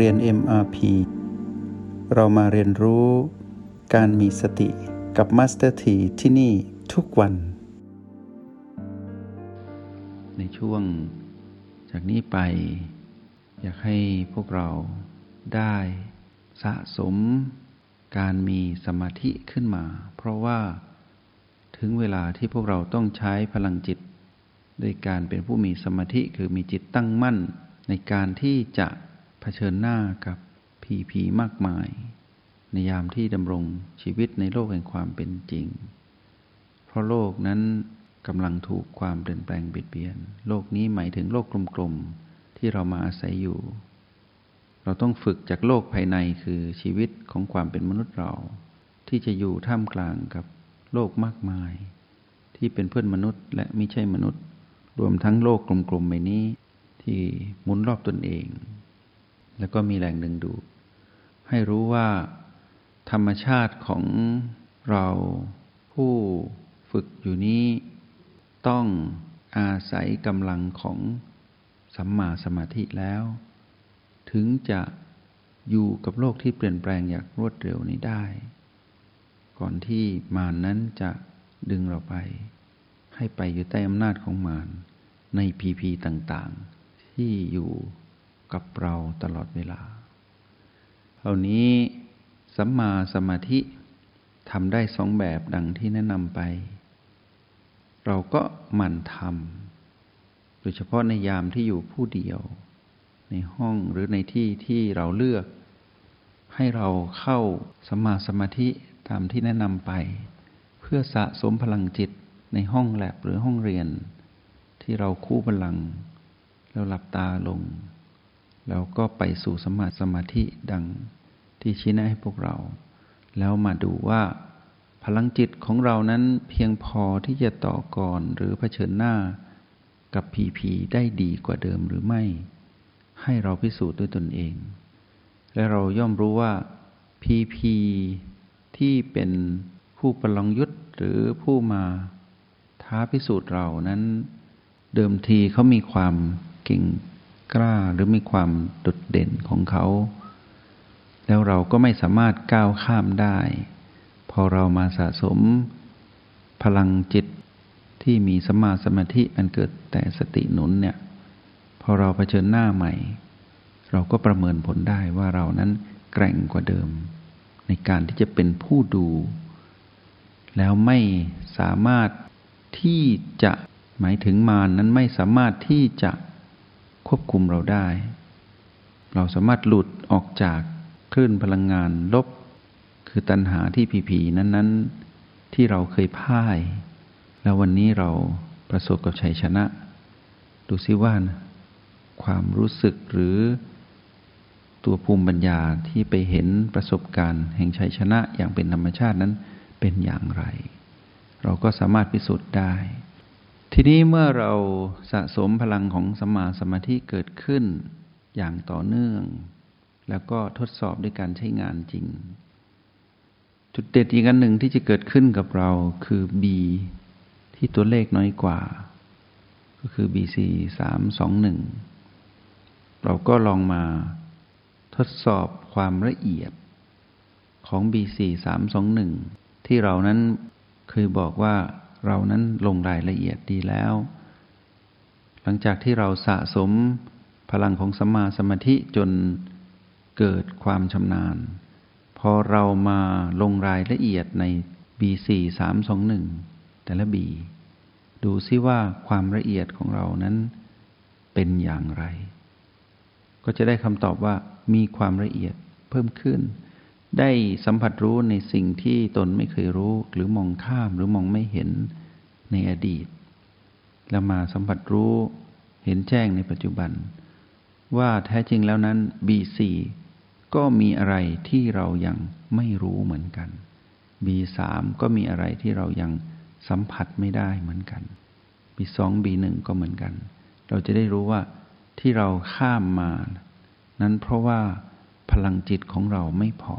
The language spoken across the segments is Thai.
เรียน MRP เรามาเรียนรู้การมีสติกับ Master T ที่ที่นี่ทุกวัน ในช่วงจากนี้ไป อยากให้พวกเราได้สะสมการมีสมาธิขึ้นมา เพราะว่าถึงเวลาที่พวกเราต้องใช้พลังจิต โดยการเป็นผู้มีสมาธิคือมีจิตตั้งมั่นในการที่จะ เผชิญหน้ากับผีผีมากมาย ในยามที่ดำรงชีวิตในโลกแห่งความเป็นจริง เพราะโลกนั้นกำลังถูกความเปลี่ยนแปลงเปลี่ยน โลกนี้หมายถึงโลกกลมๆที่เรามาอาศัยอยู่ เราต้องฝึกจากโลกภายในคือชีวิตของความเป็นมนุษย์เรา ที่จะอยู่ท่ามกลางกับโลกมากมาย ที่เป็นเพื่อนมนุษย์และไม่ใช่มนุษย์ รวมทั้งโลกกลมๆใบนี้ ที่หมุนรอบตนเอง แล้วก็มีแรงดึงดูด ให้รู้ว่าธรรมชาติของเราผู้ฝึกอยู่นี้ ต้องอาศัยกำลังของสัมมาสมาธิแล้ว ถึงจะอยู่กับโลกที่เปลี่ยนแปลงอย่างรวดเร็วนี้ได้ ก่อนที่มารนนั้นจะดึงเราไป ให้ไปอยู่ใต้อำนาจของมารในพีพีต่างๆ ที่อยู่ กับเราตลอดเวลาเหล่านี้สัมมาสมาธิทำได้สองแบบดังที่แนะนำไป เราก็หมั่นทำโดยเฉพาะในยามที่อยู่ผู้เดียว ในห้องหรือในที่ที่เราเลือก ให้เราเข้าสัมมาสมาธิตามที่แนะนำไป เพื่อสะสมพลังจิตในห้องแลบหรือห้องเรียน ที่เราคู่พลัง แล้วหลับตาลง แล้วก็ไปสู่สมาสมาธิดังที่ชี้แนะให้พวกเรา แล้วมาดูว่า พลังจิตของเรานั้นเพียงพอที่จะต่อกรหรือเผชิญหน้ากับผีผีได้ดีกว่าเดิมหรือไม่ ให้เราพิสูจน์ด้วยตนเอง และเราย่อมรู้ว่าผีผีที่เป็นผู้ประลองยุทธหรือผู้มาท้าพิสูจน์เรานั้น เดิมทีเขามีความเก่ง กล้าหรือมีความโดดเด่นของเขา แล้วเราก็ไม่สามารถก้าวข้ามได้ พอเรามาสะสม พลังจิตที่มีสมาสมาธิอันเกิดแต่สติหนุนเนี่ย พอเราเผชิญหน้าใหม่ เราก็ประเมินผลได้ว่าเรานั้นแกร่งกว่าเดิม ในการที่จะเป็นผู้ดู แล้วไม่สามารถที่จะหมายถึงมานนั้นไม่สามารถที่จะ ควบคุมเราได้ เราสามารถหลุดออกจากคลื่นพลังงานลบ คือตัณหาที่ผีผีนั้น ๆ ที่เราเคยพ่าย แล้ววันนี้เราประสบกับชัยชนะ ดูซิว่านะความรู้สึกหรือตัวภูมิปัญญาที่ไปเห็นประสบการณ์แห่งชัยชนะอย่างเป็นธรรมชาตินั้นเป็นอย่างไร เราก็สามารถพิสูจน์ได้ ทีนี้เมื่อเราสะสมพลังของสมาสมาธิเกิดขึ้นอย่างต่อเนื่อง แล้วก็ทดสอบด้วยการใช้งานจริง จุดเด็ดอีกอันหนึ่งที่จะเกิดขึ้นกับเราคือ B ที่ตัวเลขน้อยกว่า ก็คือ BC สามสองหนึ่งเราก็ลองมาทดสอบความละเอียดของ BC สามสองหนึ่งที่เรานั้นเคยบอกว่า เรานั้นลงรายละเอียดดีแล้ว หลังจากที่เราสะสมพลังของสมาสมาธิจนเกิดความชำนาญ พอเรามาลงรายละเอียดใน B4 321 แต่ละ B ดูซิว่าความละเอียดของเรานั้นเป็นอย่างไร ก็จะได้คำตอบว่ามีความละเอียดเพิ่มขึ้น ได้สัมผัสรู้ในสิ่งที่ตนไม่เคยรู้ หรือมองข้ามหรือมองไม่เห็นในอดีต แล้วมาสัมผัสรู้เห็นแจ้งในปัจจุบัน ว่าแท้จริงแล้วนั้น B4 ก็มีอะไรที่เรายังไม่รู้เหมือนกัน B3 ก็มีอะไรที่เรายังสัมผัสไม่ได้เหมือนกัน B2 B1 ก็เหมือนกัน เราจะได้รู้ว่าที่เราข้ามมา นั้นเพราะว่าพลังจิตของเราไม่พอ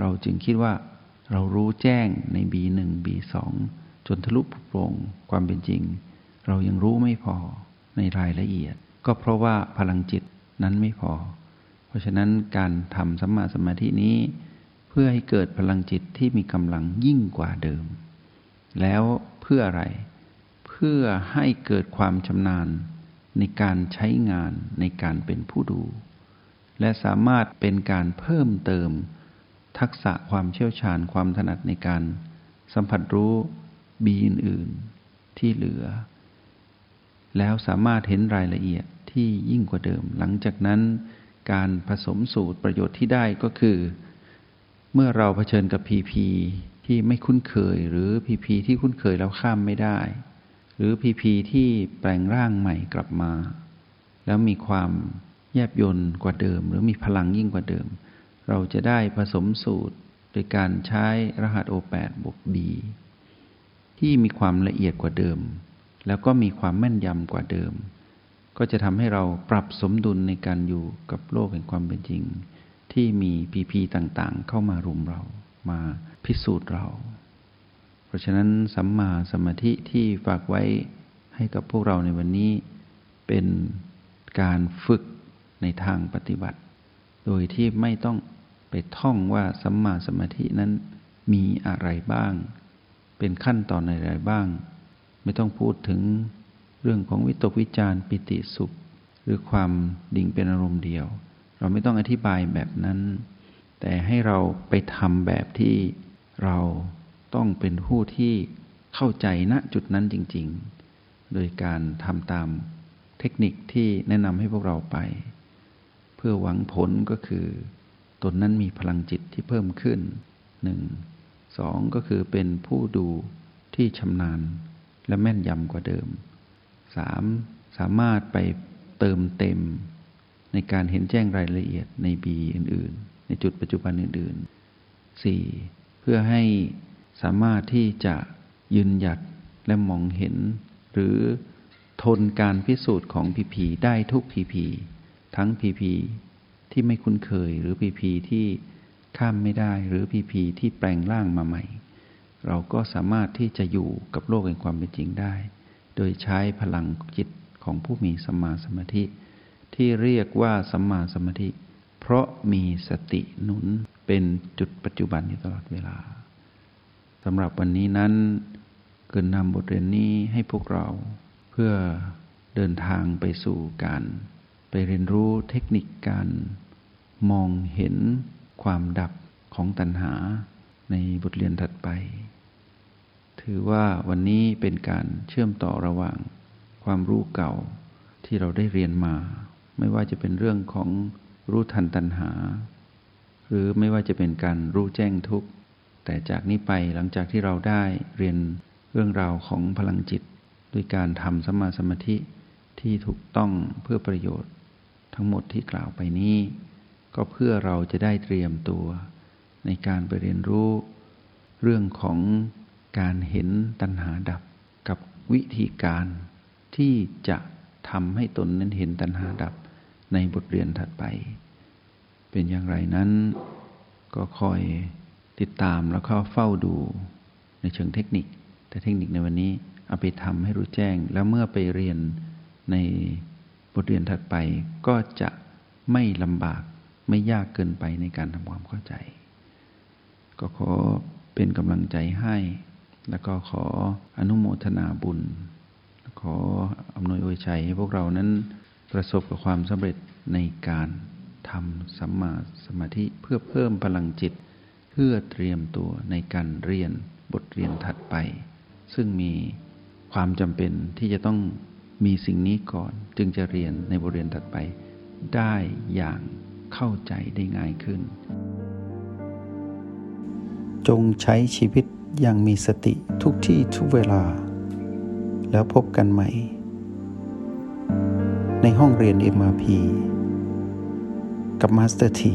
เราจึงคิดว่าเรารู้แจ้งใน B1 B2 จนทะลุปุโปรงความเป็นจริง เรายังรู้ไม่พอในรายละเอียด ก็เพราะว่าพลังจิตนั้นไม่พอ เพราะฉะนั้นการทำสัมมาสมาธินี้ เพื่อให้เกิดพลังจิตที่มีกำลังยิ่งกว่าเดิม แล้วเพื่ออะไร เพื่อให้เกิดความชำนาญในการใช้งานในการเป็นผู้ดู และสามารถเป็นการเพิ่มเติม ทักษะความเชี่ยวชาญความถนัดในการสัมผัสรู้บีอื่นๆที่เหลือ แล้วสามารถเห็นรายละเอียดที่ยิ่งกว่าเดิม หลังจากนั้นการผสมสูตรประโยชน์ที่ได้ก็คือ เมื่อเราเผชิญกับพีพีที่ไม่คุ้นเคย หรือพีพีที่คุ้นเคยแล้วข้ามไม่ได้ หรือพีพีที่แปลงร่างใหม่กลับมา แล้วมีความแยบยนต์กว่าเดิม หรือมีพลังยิ่งกว่าเดิม เราจะได้ผสมสูตรโดยการใช้รหัส O8 บวก B ที่มีความละเอียดกว่าเดิม แล้วก็มีความแม่นยำกว่าเดิม ก็จะทำให้เราปรับสมดุลในการอยู่กับโลกแห่งความเป็นจริง ที่มีพีพีต่างๆ เข้ามารุมเรามาพิสูจน์เรา เพราะฉะนั้นสัมมาสมาธิที่ฝากไว้ให้กับพวกเราในวันนี้เป็นการฝึกในทางปฏิบัติ โดยที่ไม่ต้องไปท่องว่าสัมมาสมาธินั้นมีอะไรบ้าง เป็นขั้นตอนอะไรบ้าง ไม่ต้องพูดถึงเรื่องของวิตกวิจารปิติสุข หรือความดิ่งเป็นอารมณ์เดียว เราไม่ต้องอธิบายแบบนั้น แต่ให้เราไปทำแบบที่เราต้องเป็นผู้ที่เข้าใจณจุดนั้นจริง ๆ โดยการทำตามเทคนิคที่แนะนำให้พวกเราไป เพื่อหวังผลก็คือ ตนนั้นมีพลังจิตที่เพิ่มขึ้นหนึ่งสองก็คือเป็นผู้ดูที่ชำนาญและแม่นยำกว่าเดิมสามสามารถไปเติมเต็ม ในการเห็นแจ้งรายละเอียดในบีอื่น ๆ ในจุดปัจจุบันอื่น ๆสี่เพื่อให้สามารถที่จะยืนหยัดและมองเห็น หรือทนการพิสูจน์ของพีพีได้ทุกพีพี ทั้งพีพีที่ไม่คุ้นเคยหรือพีพีที่ข้ามไม่ได้หรือพีพีที่แปลงร่างมาใหม่ เราก็สามารถที่จะอยู่กับโลกแห่งความเป็นจริงได้ โดยใช้พลังจิตของผู้มีสัมมาสมาธิ ที่เรียกว่าสัมมาสมาธิ เพราะมีสติหนุนเป็นจุดปัจจุบันอยู่ตลอดเวลาสำหรับวันนี้นั้นเกินนำบทเรียนนี้ให้พวกเราเพื่อเดินทางไปสู่การ ไปเรียนรู้เทคนิคการมองเห็นความดับของตัณหาในบทเรียนถัดไป ถือว่าวันนี้เป็นการเชื่อมต่อระหว่างความรู้เก่าที่เราได้เรียนมา ไม่ว่าจะเป็นเรื่องของรู้ทันตัณหา หรือไม่ว่าจะเป็นการรู้แจ้งทุกข์ แต่จากนี้ไปหลังจากที่เราได้เรียนเรื่องราวของพลังจิต ด้วยการทำสมาสมาธิที่ถูกต้องเพื่อประโยชน์ ทั้งหมดที่กล่าวไปนี้ ก็เพื่อเราจะได้เตรียมตัว ในการไปเรียนรู้ เรื่องของการเห็นตัณหาดับกับวิธีการที่จะทำให้ตนนั้นเห็นตัณหาดับในบทเรียนถัดไป เป็นอย่างไรนั้น ก็คอยติดตามแล้วก็เฝ้าดูในเชิงเทคนิค แต่เทคนิคในวันนี้เอาไปทำให้รู้แจ้ง แล้วเมื่อไปเรียนใน บทเรียนถัดไปก็จะไม่ลำบากไม่ยากเกินไปในการทำความเข้าใจ ก็ขอเป็นกำลังใจให้ แล้วก็ขออนุโมทนาบุญ ขออำนวยอวยชัยให้พวกเรานั้นประสบกับความสำเร็จในการทำสัมมาสมาธิเพื่อเพิ่มพลังจิต เพื่อเตรียมตัวในการเรียนบทเรียนถัดไป ซึ่งมีความจำเป็นที่จะต้อง มีสิ่งนี้ก่อนจึงจะเรียนในบทเรียนถัดไป ได้อย่างเข้าใจได้ง่ายขึ้น จงใช้ชีวิตอย่างมีสติทุกที่ทุกเวลา แล้วพบกันใหม่ ในห้องเรียน MRP กับมาสเตอร์ที